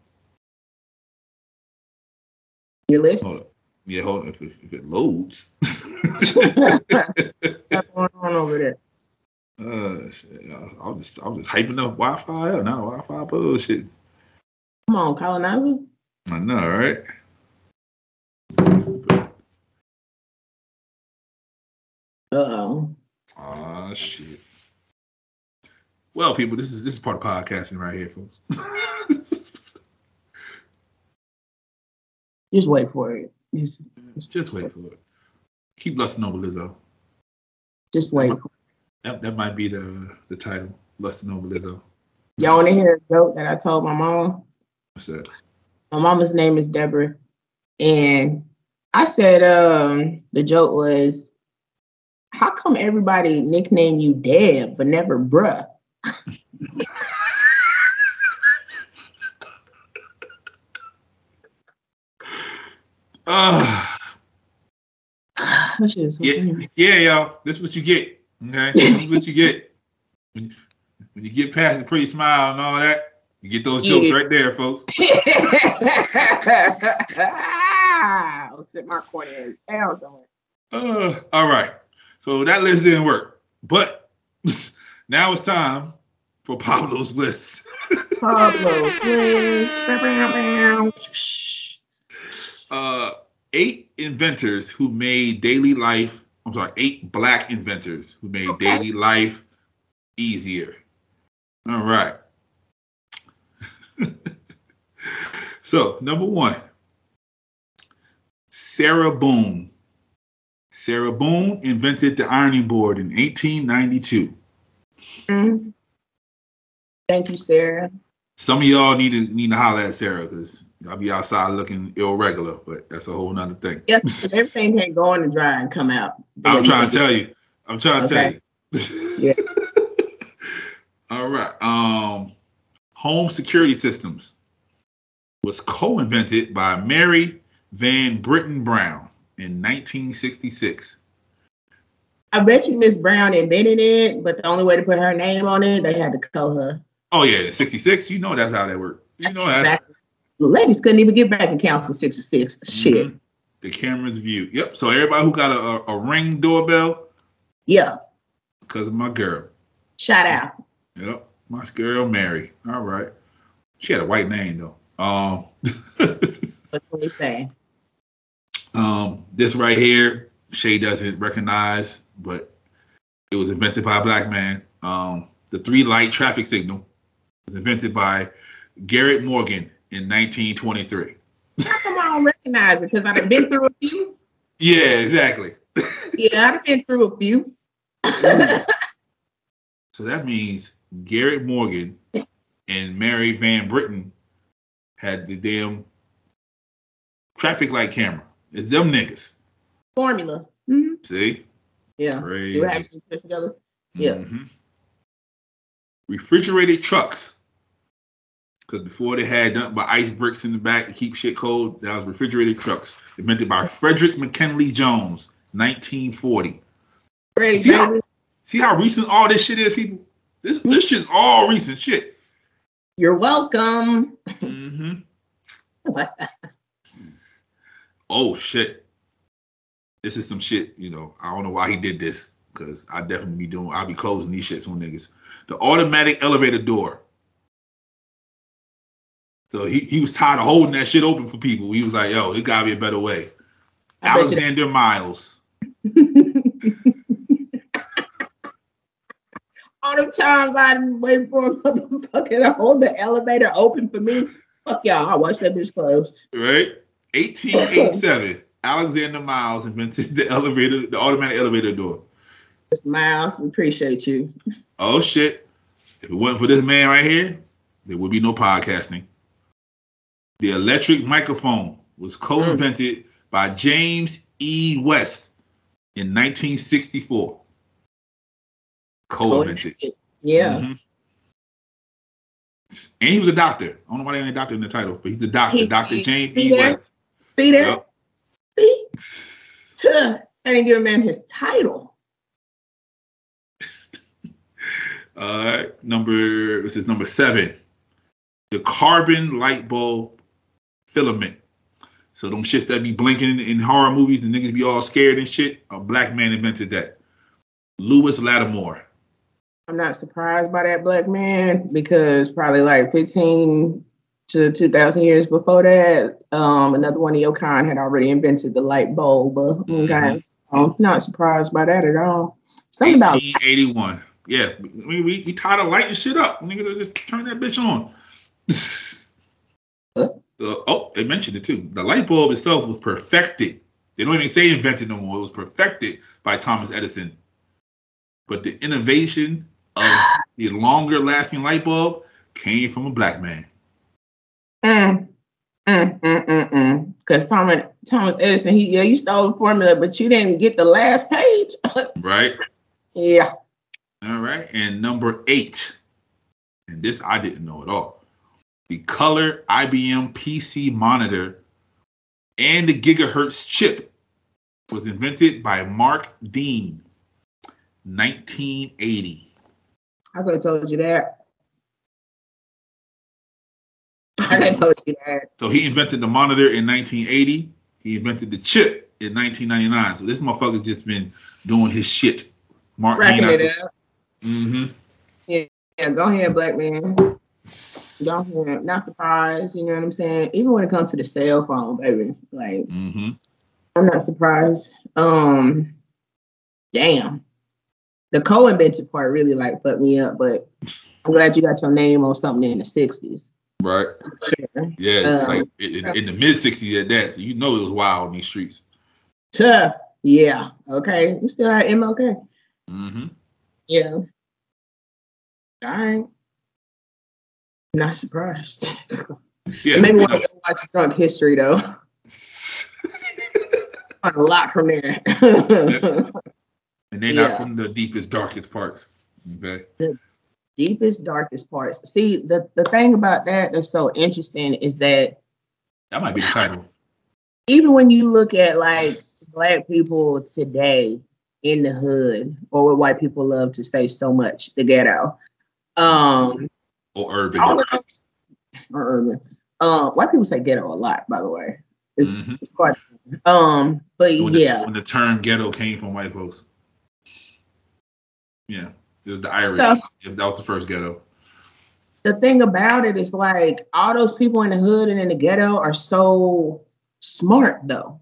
Your list. hold yeah, hold on, if, if, if it loads. What's going on over there? uh shit, I- I was just I was just hyping up Wi-Fi not Wi-Fi bullshit. Come on, colonizer. I know, right? Oh. Ah shit. Well, people, this is this is part of podcasting right here, folks. Just wait for it. Just, Just wait for it. Keep lusting over Lizzo. just wait. That that might be the the title. Lusting over Lizzo. Y'all want to hear a joke that I told my mom? What's that? My mama's name is Deborah, and I said, um, the joke was, come everybody nickname you Deb but never Bruh? Uh, That so Yeah. yeah, y'all. This is what you get. Okay, this is what you get when, when you get past the pretty smile and all that. You get those jokes Yeah. right there, folks. I'll sit my corner ass down somewhere. Uh, all right. So that list didn't work, but now it's time for Pablo's list. Pablo, please. uh, eight inventors who made daily life. I'm sorry, eight black inventors who made Okay. daily life easier. All right. so number one, Sarah Boone. Sarah Boone invented the ironing board in 1892. Mhm. Thank you, Sarah. Some of y'all need to need to holler at Sarah because I'll be outside looking irregular, but that's a whole nother thing. Yep, everything can't go in the dry and come out. I'm trying to tell you. I'm trying to tell you. Yeah. All right. Um, home security systems was co-invented by Mary Van Brittan Brown in 1966. I bet you Miss Brown invented it, but the only way to put her name on it, they had to call her. Oh yeah, 66. You know that's how that worked. You That's know that. exactly. The ladies couldn't even get back in council 66. Shit. Mhm. The camera's view. Yep. So everybody who got a, a, a ring doorbell, Yeah. because of my girl. Shout out. Yep. My girl Mary. All right. She had a white name though. Um. What's what we say? Um, this right here, Shay doesn't recognize, but it was invented by a black man. Um, the three light traffic signal was invented by Garrett Morgan in 1923. How come I don't recognize it? Because I've been through a few. Yeah, exactly. Yeah, I've been through a few. So that means Garrett Morgan and Mary Van Brittan had the damn traffic light camera. It's them niggas. Formula. hmm See? Yeah. Crazy. You have to put together. Yeah. Mhm. Refrigerated trucks. Because before they had nothing but ice bricks in the back to keep shit cold, that was refrigerated trucks. Invented by Frederick McKinley Jones, 1940. Ready, See how, see how recent all this shit is, people? This this shit's all recent shit. You're welcome. hmm Oh shit. This is some shit, you know. I don't know why he did this. Cause I definitely be doing I'll be closing these shits on niggas. The automatic elevator door. So he, he was tired of holding that shit open for people. He was like, yo, there gotta be a better way. I Alexander Miles. All the times I wait for a motherfucker to hold the elevator open for me. Fuck y'all. I watch that bitch closed. Right? 1887. Alexander Miles invented the elevator, the automatic elevator door. Mr. Miles, we appreciate you. Oh shit. If it wasn't for this man right here, there would be no podcasting. The electric microphone was co-invented by James E. West in 1964. Co-invented. Yeah. Mhm. And he was a doctor. I don't know why they ain't a doctor in the title, but he's a doctor. He- Dr. he- James see E. West. See there? Yep. See? I didn't give a man his title. Uh, number this is number seven. The carbon light bulb filament. So them shits that be blinking in horror movies and niggas be all scared and shit. A black man invented that. Lewis Latimer. I'm not surprised by that black man because probably like 15 to 2,000 years before that, um, another one of your kind had already invented the light bulb. Okay. Mhm. I'm not surprised by that at all. Something about 1881. Yeah, we, we, we tired of lighting shit up. Niggas just turn that bitch on. Huh? So, oh, they mentioned it too. The light bulb itself was perfected. They don't even say invented no more. It was perfected by Thomas Edison. But the innovation of the longer lasting light bulb came from a black man. Mm, mm, mm, mm, mm. Because Thomas Thomas Edison, he yeah, you stole the formula, but you didn't get the last page. Right? yeah. All right. And number eight, and this I didn't know at all. The color IBM PC monitor and the gigahertz chip was invented by Mark Dean, 1980. I could have told you that. I told you that. So he invented the monitor in 1980. He invented the chip in 1999. So this motherfucker just been doing his shit. Mark Racking it up. Mm-hmm. Yeah, go ahead, black man. Go ahead. Not surprised, you know what I'm saying? Even when it comes to the cell phone, baby. Like, Mm-hmm. I'm not surprised. Um damn. The co-invented part really like fucked me up, but I'm glad you got your name on something in the 60s. Right. Yeah, Um, like in, in the mid '60s at that, so you know it was wild in these streets. Tuh. Yeah. Okay. You still at MLK? Mm-hmm. Yeah. All right. Not surprised. Yeah, Maybe want to watch Drunk History though. A lot from there. and they're not from the deepest, darkest parts. Okay. Deepest, darkest parts. See, the, the thing about that that's so interesting is that That might be the title. even when you look at like black people today in the hood, or what white people love to say so much, the ghetto. Um, Or urban. all of those, or urban. Uh, white people say ghetto a lot, by the way. It's Mhm. it's quite. Um, but when, the, yeah, when the term ghetto came from white folks. Yeah. It was the Irish. So- if that was the first ghetto. the thing about it is like all those people in the hood and in the ghetto are so smart though.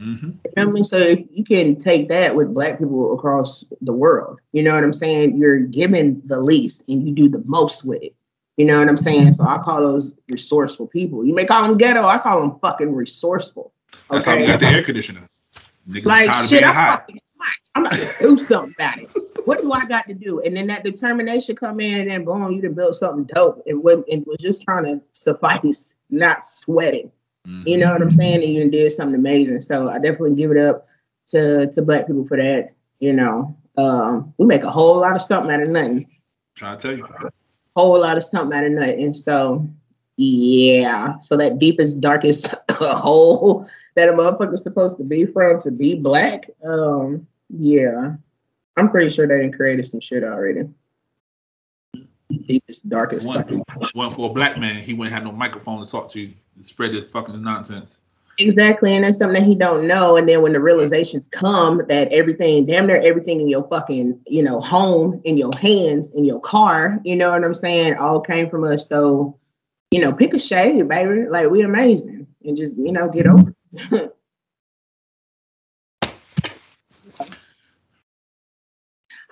Mm-hmm. You know I mean? So you can take that with black people across the world. You know what I'm saying? You're given the least and you do the most with it. You know what I'm saying? So I call those resourceful people. You may call them ghetto, I call them fucking resourceful. That's how we got the air conditioner. Niggas like shit, I'm fucking hot. I'm about to do something about it. What do I got to do? And then that determination come in, and then boom, you done build something dope, and when and was just trying to suffice, not sweating. Mhm. You know what I'm saying? And you did something amazing. So I definitely give it up to to black people for that. You know, um, we make a whole lot of something out of nothing. trying to tell you. Whole lot of something out of nothing. And so, yeah. So that deepest, darkest hole that a motherfucker's supposed to be from to be black. Um, yeah. I'm pretty sure they done created some shit already. Deepest, darkest. One, fucking- one for a black man, he wouldn't have no microphone to talk to to spread this fucking nonsense. Exactly, and that's something that he don't know. And then when the realizations come that everything, damn near everything in your fucking, you know, home, in your hands, in your car, you know what I'm saying, all came from us. So, you know, pick a shade, baby. Like we amazing, and just you know get over.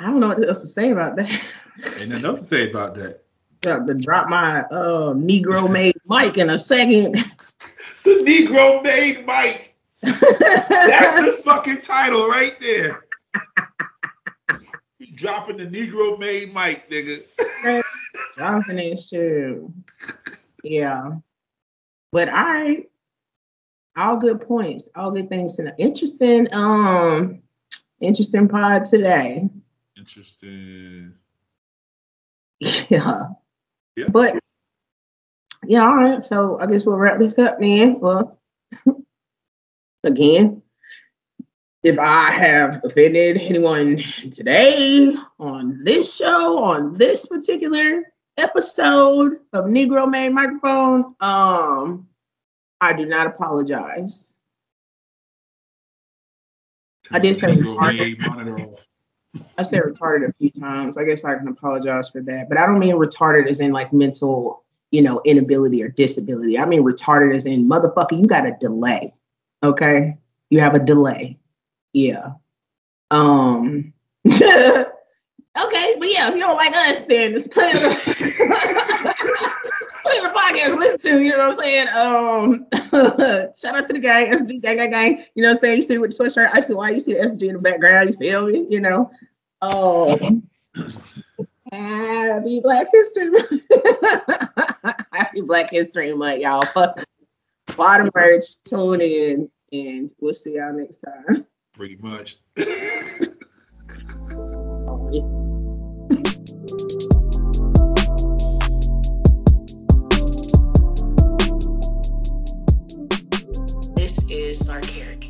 I don't know what else to say about that. Ain't nothing else to say about that. Got to drop my uh, Negro made mic in a second. The Negro made Mike. That's the fucking title right there. You dropping the Negro made Mike, nigga. Dropping that shit. Yeah. But all right. All good points. All good things know. Interesting, um, interesting pod today. Interesting. Yeah. Yeah. But yeah, all right. So I guess we'll wrap this up, man. Well, again, if I have offended anyone today on this show, on this particular episode of Negro Made Microphone, um, I do not apologize. I did say I said retarded a few times. I guess I can apologize for that. But I don't mean retarded as in like mental, you know, inability or disability. I mean retarded as in motherfucker, you got a delay. Okay? You have a delay. Yeah. Um Okay, but yeah, if you don't like us, then play the play the podcast, listen to, you know what I'm saying? Um shout out to the gang, SG gang gang gang. You know what I'm saying? You see with the sweatshirt, I see why you see the SG in the background, you feel me? You know. Um Happy Black History Month. Happy Black History Month, y'all. Bottom merch, tune in, and we'll see y'all next time. Pretty much. is Sarkaric.